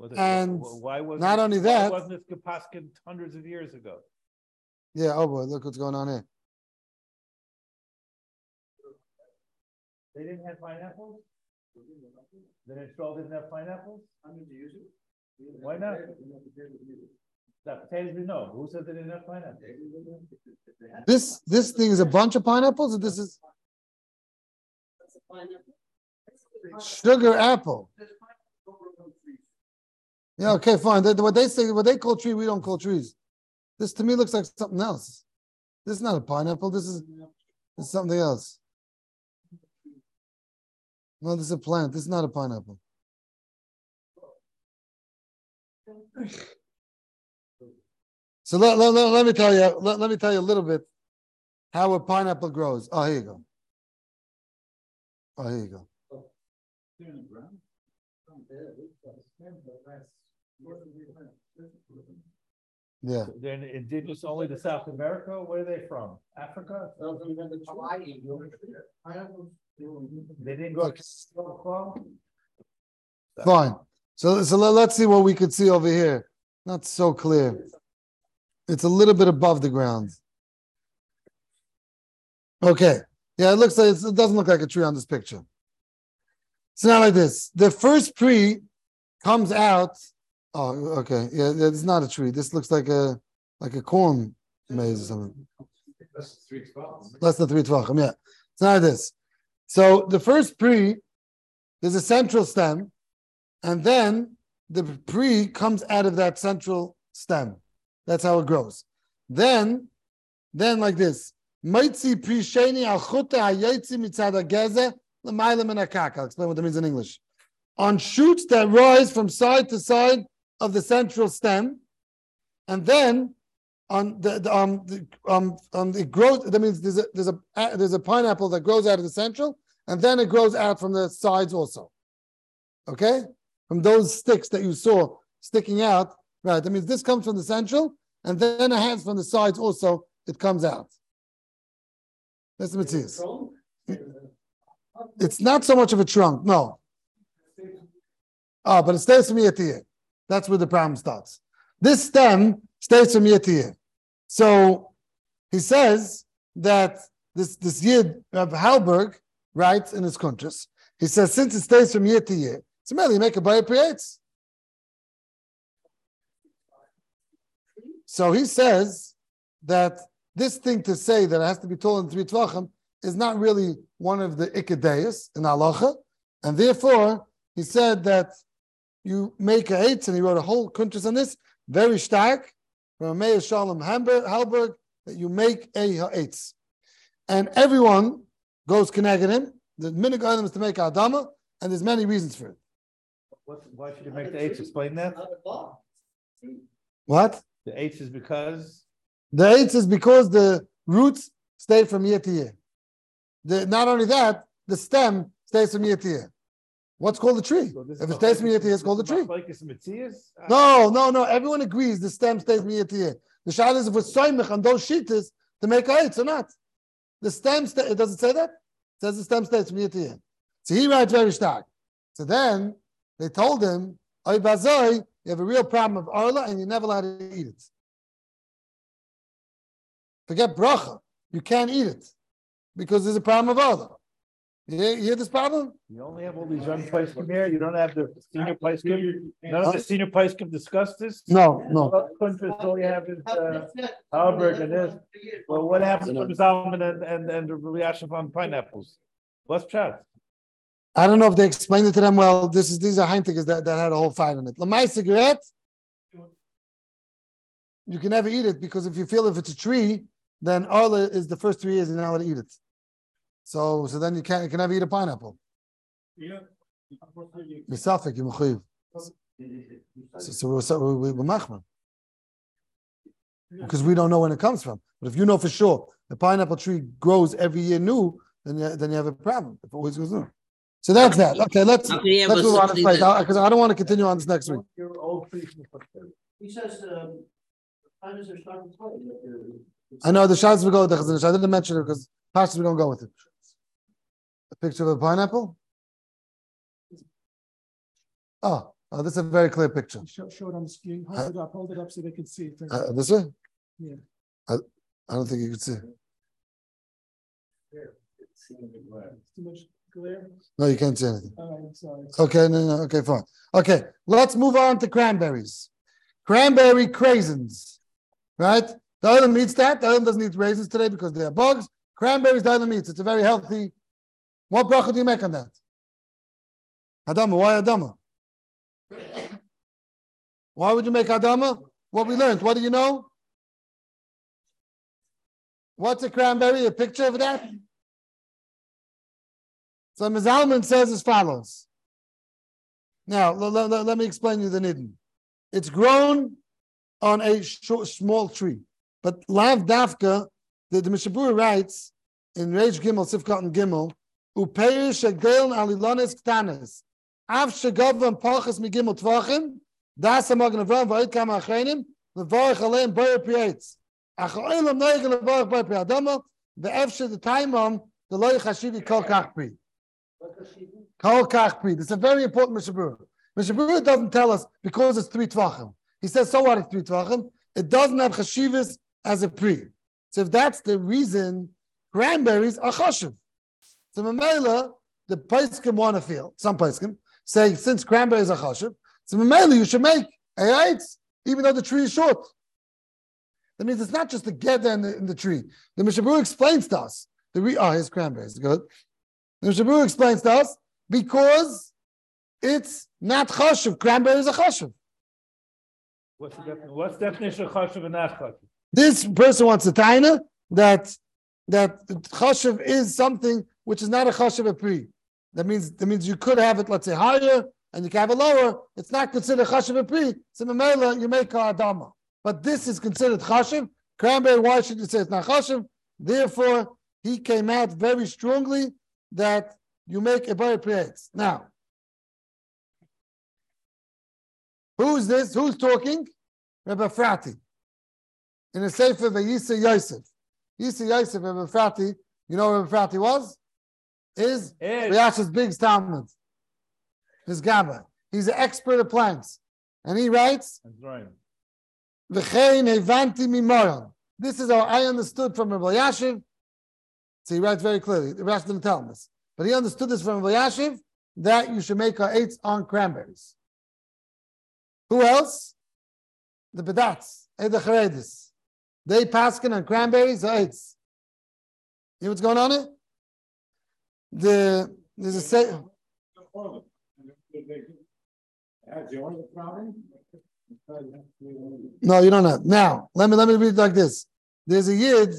Was it- And Why was? not only that- Wasn't this Kapaskin hundreds of years ago? Yeah, oh boy, look what's going on here. They didn't have pineapples? The install didn't have pineapples? Why not? The potatoes, we know. Who said they didn't have pineapples? This this thing is a bunch of pineapples, or this is sugar apple. Yeah, okay, fine. What they say, what they call tree, we don't call trees. This to me looks like something else. This is not a pineapple. This is this is something else. No, this is a plant. This is not a pineapple. So let, let, let, let me tell you, let, let me tell you a little bit how a pineapple grows. Oh, here you go. Oh, here you go. Yeah. They're indigenous only to South America? Where are they from? Africa? They didn't go. Fine. So, so let's see what we could see over here. Not so clear. It's a little bit above the ground. Okay. Yeah, it looks like it's, it doesn't look like a tree on this picture. It's not like this. The first tree comes out. Oh, okay. Yeah, it's not a tree. This looks like a like a corn maze or something. That's three twelve. Less than three tvachim. Yeah, it's not like this. So the first pre, there's a central stem, and then the pre comes out of that central stem. That's how it grows. Then, then like this. Maitzi pri sheni al chute hayetzi mitzad hageze l'mayla min. I'll explain what that means in English. On shoots that rise from side to side of the central stem, and then on the, the um the, um um it grows. That means there's a there's a uh, there's a pineapple that grows out of the central, and then it grows out from the sides also. Okay, from those sticks that you saw sticking out, right? That means this comes from the central, and then it has from the sides also. It comes out. That's the. It's not so much of a trunk, no. Oh, but it stays from year to year. That's where the problem starts. This stem stays from year to year. So he says that this this Yid of Halberg writes in his contrast. He says since it stays from year to year, so merely make a buyer creates. So he says that this thing to say that it has to be told in three tvachim is not really one of the ikadeus in halacha, and therefore he said that you make a eitz, and he wrote a whole contrast on this, very stark, from Meir Shalom Halberg, that you make a eitz. And everyone goes connected him. The minig item is to make adama, and there's many reasons for it. What, why should you make the H? Explain that. What? The H is because, The eitz is because the roots stay from year to year. The, not only that, the stem stays from year to year. What's called a tree? so If it stays from year to year, it's called a tree. Like it's Matthias? No, no, no. Everyone agrees the stem stays from year to year. The shayla is if it's soymich on those sheetas to make eitz or not. The stem, sta- it doesn't say that. It says the stem stays from year to year. So he writes very stark. So then they told him, Oy bazoi, you have a real problem of arla and you're never allowed to eat it. Forget bracha. You can't eat it because there's a problem of arla. You hear, you hear this problem? You only have all these young Paiskim here, you don't have the senior Paiskim, none of the senior Paiskim discussed this? No, no. Country, all you have is, uh, Halberg and this, well, what happened to Zalman and, and, and the Yashiv on pineapples? What's chat? I don't know if they explained it to them well. This is these are Heintekes that, that had a whole fight on it. Lamai cigarette, you can never eat it because if you feel if it's a tree, then Arla is the first three years you're not allowed to eat it. So so then you can't you can never eat a pineapple. Yeah. Misafik, you mechuyev. So, so we're, so we're, we're machman. Because we don't know when it comes from. But if you know for sure the pineapple tree grows every year new, then you, then you have a problem. If it always goes new. So that's that. Okay, let's How can you have let's move on to something place that- because I don't want to continue on this next week. Your old the footprint. He says, um, finance are starting to play, like, I know the shots we go with the Chazon Ish. I didn't mention it because Pashas we're gonna go with it. A picture of a pineapple. Oh, oh, this is a very clear picture. Show, show it on the screen. Hold it up, hold it up so they can see. it. Uh, this way? Yeah. I, I don't think you can see. It's Too much glare. No, you can't see anything. All right, I'm sorry. Okay, no, no, okay, fine. Okay, let's move on to cranberries. Cranberry craisins, right? The island eats that. The island doesn't eat raisins today because they are bugs. Cranberries, the island eats. It's a very healthy. What bracha do you make on that? Adama, why Adama? Why would you make Adama? What we learned. What do you know? What's a cranberry? A picture of that? So Mizalman says as follows. Now, let, let- me explain you the nidin. It's grown on a small tree, but Lav Dafka, the, the Mishnah Berurah writes in Reish Gimel, Sifkat and Gimel, Upeir Shagdel Alilones Ktanes, Av Shagavan Pachas Migimel Tvachim, Das Amagan Avram, Vayit Kama Achrenim, Levarach Aleim Boyer Pietz. Ach Oilam Neigel Levarach Boyer Piadama, Ve'ef the Taimam, the Loy Chashivi Kol Kach Pri. Kol Kach Pri. This is a very important Mishnah Berurah. Mishabura doesn't tell us because it's three tvachim. He says, so what? It's three tvachim. It doesn't have chashivas as a pre. So if that's the reason, cranberries are chashiv. So Mamela, the Paiskim want to feel, some Paiskim say, since cranberries are chashiv, so Mamela, you should make a even though the tree is short. That means it's not just the get in the, in the tree. The Mishnah Berurah explains to us. The re- oh, here's cranberries. Good. The Mishnah Berurah explains to us because it's not chashuv. Cranberries are chashuv. What's the definition, of chashuv and not chashuv? This person wants to taina that that chashuv is something which is not a chashuv a pri. That means that means you could have it, let's say, higher, and you can have it lower. It's not considered chashuv a pri. So memela you make a adama, but this is considered chashuv. Cranberry, why should you say it's not chashuv? Therefore, he came out very strongly that you make a very prietz. Now, who's this? Who's talking? Rabbi Frati. In the Sefer Vayisa Yosef. Yisa Yosef, Rabbi Frati, you know who Rabbi Frati was? Is Ed, Yasha's big Talmud. His Gabba. He's an expert at planks. And he writes, That's right. V'chein hevanti mimoron. This is how I understood from Rabbi Yashiv. So he writes very clearly. The rest didn't tell him this. But he understood this from Rabbi Yashiv that you should make our eights on cranberries. Who else? The Bedats, Eda Charedis. They paskin on cranberries oh, or eights. You know what's going on here? The there's a say. No, you don't have. Now, let me let me read it like this. There's a yid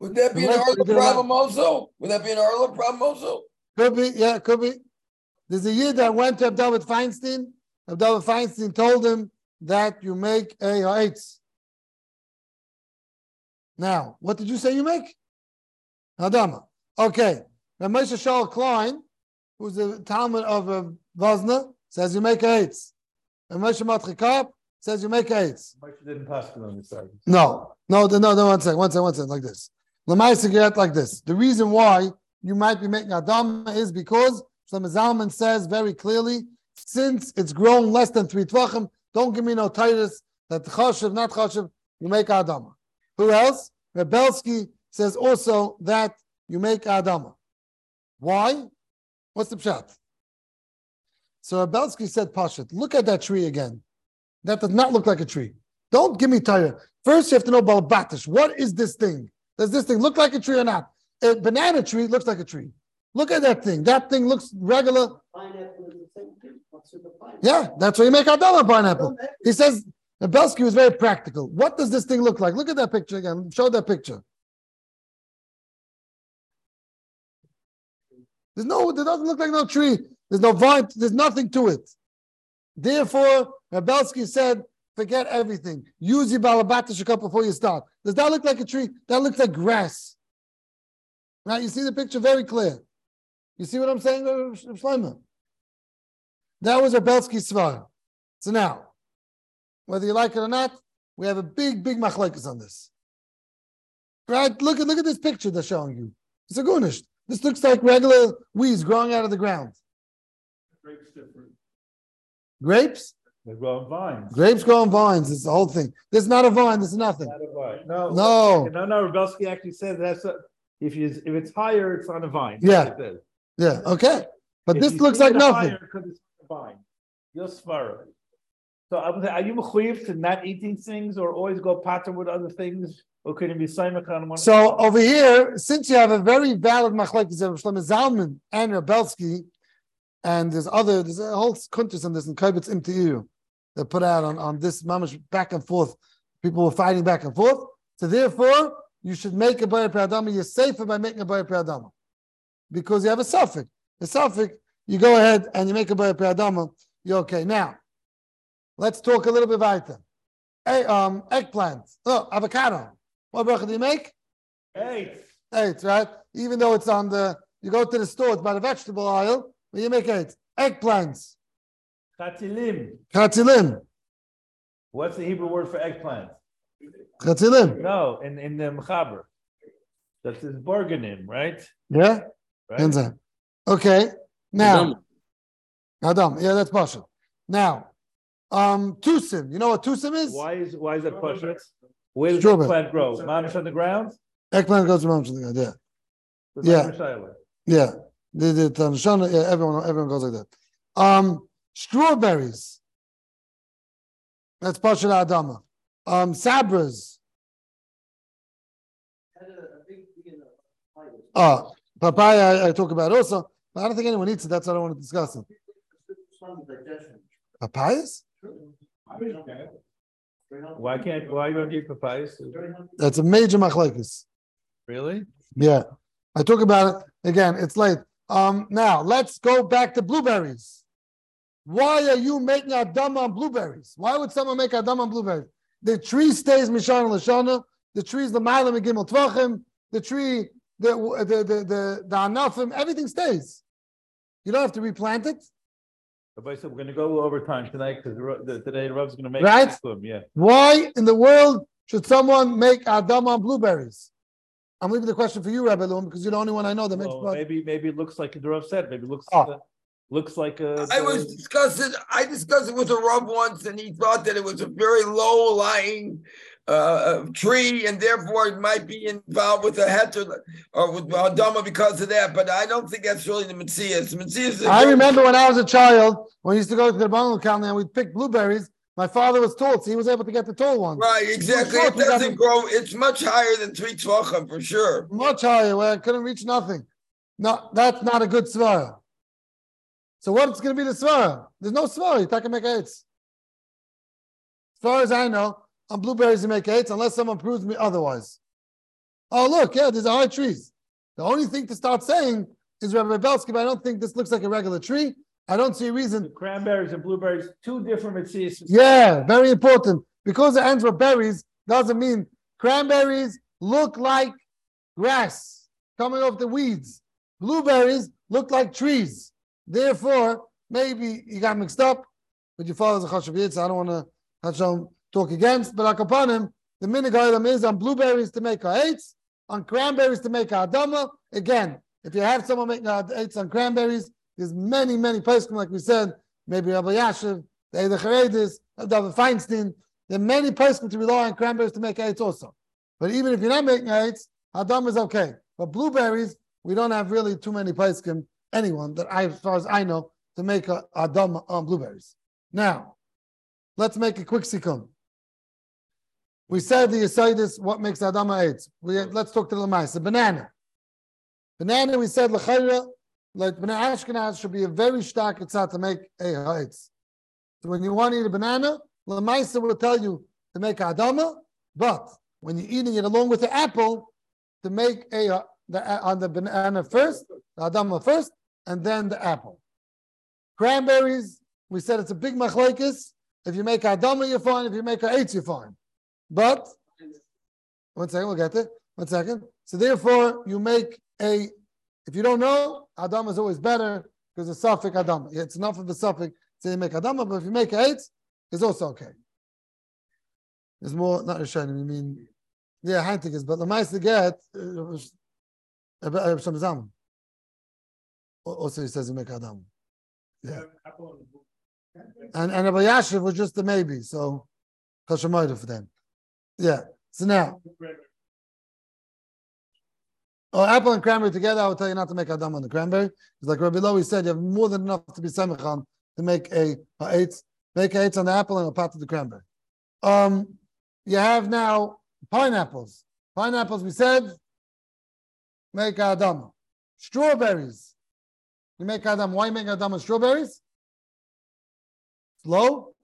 Would that be an Let's Arla figure it out. problem also? Would that be an Arla problem also? Could be, yeah, could be. There's a year that went to Abdullah Feinstein. Abdullah Feinstein told him that you make a eitz. Now, what did you say you make? Hadama. Okay. Now, Moshe Shaul Klein, who's the Talmud of uh, Wosner, says you make eitz. And Moshe Matchikab says you make eitz. Moshe didn't pass it on. No, no, no, no, one second, one second, one second, like this. Lamai cigarette like this. The reason why you might be making Adama is because Shlomo Zalman says very clearly, since it's grown less than three tvachim, don't give me no titus that chashiv, not chashiv, you make Adama. Who else? Reb Belsky says also that you make Adama. Why? What's the pshat? So Reb Belsky said, Pashat, look at that tree again. That does not look like a tree. Don't give me Torah. First, you have to know Balbatish. What is this thing? Does this thing look like a tree or not? A banana tree looks like a tree. Look at that thing. That thing looks regular. Pineapple is the same thing. What's with the pineapple? Yeah, that's where you make Adama pineapple. He says Belsky was very practical. What does this thing look like? Look at that picture again. Show that picture. There's no, it doesn't look like no tree. There's no vine. There's nothing to it. Therefore, Rav Belsky said, forget everything. Use your balabatish cup before you start. Does that look like a tree? That looks like grass. Right? You see the picture very clear. You see what I'm saying, uh, Shlomo? That was Rav Belsky's svar. So now, whether you like it or not, we have a big, big machlekes on this. Right? Look at look at this picture they're showing you. It's a gunish. This looks like regular weeds growing out of the ground. Grapes different. Grapes? They grow on vines. Grapes grow on vines. It's the whole thing. This is not a vine. This is nothing. Not a vine. No. No. No, no, Reb Belsky actually says that's a, if you, if it's higher, it's on a vine. Yeah. That's what it says. Yeah. Okay. But If this looks like nothing. higher it's a vine. Svara. So I would say, are you mechuyev to not eat these things or always go pattern with other things? Or could it be simon on one? So over here, since you have a very valid machlekes of Shlomo Zalman and Reb Belsky, and there's other, there's a whole countries on this in Kibbutz Imti'iru that put out on, on this mamash back and forth. People were fighting back and forth. So therefore, you should make a bayar pradama. You're safer by making a bayar pradama because you have a suffix. A suffix, you go ahead and you make a bayar pradama. You're okay. Now, let's talk a little bit weiter. Hey, um, eggplant. Oh, avocado. What bracha do you make? Eight. Eight, right? Even though it's on the, you go to the store, it's by the vegetable aisle, but you make eight. Eggplants, Chatilim. chatzilim, What's the Hebrew word for eggplant? chatzilim. No, in, in the Mechaber. That's his bargainim, right? Yeah? Right? Okay, now, Adam, yeah, that's partial. Now, um, tusim, you know what tusim is? Why is, why is that pashut? Where does Strawberry. eggplant grow? Mamish on the ground? Eggplant goes to the ground. yeah. That's Yeah. Mamish Island. Yeah, the, the, Tanashana, yeah, everyone, everyone goes like that. Um, strawberries. That's partial Adama. Um, sabras. Had a, a big, you know, fight. Uh, papaya, I, I talk about also, but I don't think anyone eats it. That's what I want to discuss. It. Papayas? Why can't, why you don't eat papayas? That's a major machlekes. Really? Yeah, I talk about it again. It's late. Um, now let's go back to blueberries. Why are you making adam on blueberries? Why would someone make adam on blueberries? The tree stays mishana lashana. The tree's the mailam and gimel tvachim. The tree, the the the the, the anafim, everything stays. You don't have to replant it. Everybody said we're gonna go over time tonight because today the Reb's gonna make. Right. Them, yeah. Why in the world should someone make adam on blueberries? I'm leaving the question for you, Rabbi Lum, because you're the only one I know that makes. Well, maybe, maybe it looks like the Rav said, maybe it looks, Oh. uh, looks like a. I was discussing, I discussed it with a rub once and he thought that it was a very low lying uh, tree and therefore it might be involved with a heter or with Adama because of that, but I don't think that's really the Matthias. Matthias. I remember when I was a child, when we used to go to the bungalow county and we'd pick blueberries. My father was tall, so he was able to get the tall ones. Right, exactly. It doesn't grow, it's much higher than three tvachim for sure. Much higher, where I couldn't reach nothing. No, that's not a good svara. So what's going to be the svara? There's no svara. You can make. As far as I know, on blueberries you make eights unless someone proves me otherwise. Oh, look, yeah, there's a high trees. The only thing to start saying is Rabbi Belsky, but I don't think this looks like a regular tree. I don't see a reason The cranberries and blueberries, two different Matthias. Yeah, very important. Because it ends with berries doesn't mean cranberries look like grass coming off the weeds. Blueberries look like trees. Therefore, maybe you got mixed up with your father's a chashav. I don't want to Hashem talk against, but him, the minig item is on blueberries to make a eitz, on cranberries to make a adama. Again, if you have someone making a eitz on cranberries, there's many, many places, like we said, maybe Rabbi Yashiv, the Eidah Charedis, David Feinstein. There are many places to rely on cranberries to make eights also. But even if you're not making eights, Adam is okay. But blueberries, we don't have really too many places, anyone that I, as far as I know, to make a Adam on blueberries. Now, let's make a quick sikun. We said the Yisaidis, what makes Adam. We, let's talk to the Lamais. The banana. Banana, we said, L'chayra, like Bnei Ashkenaz should be a very stark etzah to make a ha'etz. So when you want to eat a banana, Lamaisa will tell you to make adama, but when you're eating it along with the apple, to make a uh, the uh, on the banana first, the adama first, and then the apple. Cranberries, we said it's a big machlekes. If you make adama, you're fine. If you make a eitz, you're fine. But one second, we'll get there. One second. So therefore, you make a. If you don't know, adama is always better because it's suffix adama. It's enough of a suffix to you make adama, but if you make eitz, it's also okay. It's more, not Rishonim, I mean, yeah, Heintiges, but the mice get, uh, some zam. Also, he says you make Adam. Yeah. And and Rabbi Yashiv was just a maybe, so Kashamoida for them. Yeah. So now, oh, apple and cranberry together, I will tell you not to make Adam on the cranberry. It's like Rabbi Lowy said, you have more than enough to be semichan to make a, a eight, make eight on the apple and a pot of the cranberry. Um, you have now pineapples. Pineapples, we said, make Adam. Strawberries. You make Adam. Why make Adam strawberries? Slow.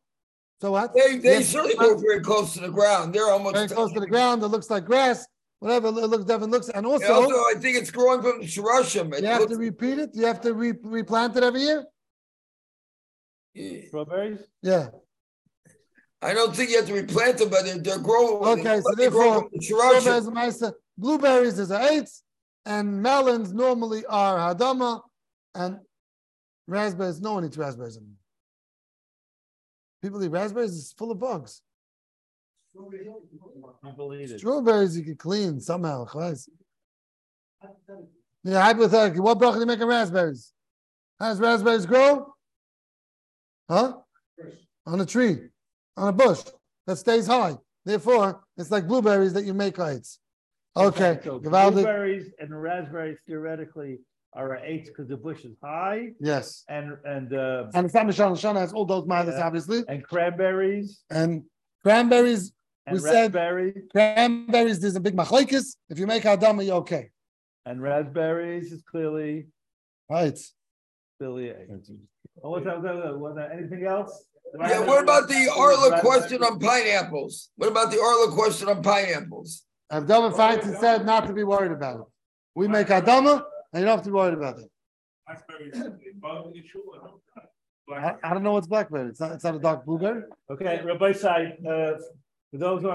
So what? They, they Yes, certainly but- go very close to the ground. They're almost. Very close to the ground. It looks like grass. Whatever it looks, Devin looks, and also, And also, I think it's growing from the shirashim. It you have looks- to repeat it. You have to re- replant it every year. Strawberries? Yeah. I don't think you have to replant them, but they're, they're growing. Okay, so they grow therefore, from the shirashim. Strawberries are. Blueberries is a eight, and melons normally are hadama, and raspberries. No one eats raspberries anymore. People eat raspberries. It's full of bugs. I believe it. Strawberries you can clean somehow. chais. Yeah, hypothetically, what bracha do you make on raspberries? How does raspberries grow? Huh? On a tree, on a bush that stays high. Therefore, it's like blueberries that you make heights. Okay, So Gewaldig. blueberries and raspberries theoretically are eights because the bush is high Yes. and, and, uh, And the family Shana Shana has all those mothers, Yeah. obviously. and cranberries And cranberries, and We said- raspberries. cranberries, there's a big machlekes. If you make Adama, you're okay. And raspberries is clearly, Right. clearly eight. Oh, what's that, what- what- what- anything else? Yeah, what about the Arla question on pineapples? What about the Arla question on pineapples? Abdullah Feinstein said not to be worried about it. We make Adama, and you don't have to be worried about it. I, I don't know what's blackberry. It's not, it's not a dark blueberry. Okay, Rabbi Side, uh, for those who are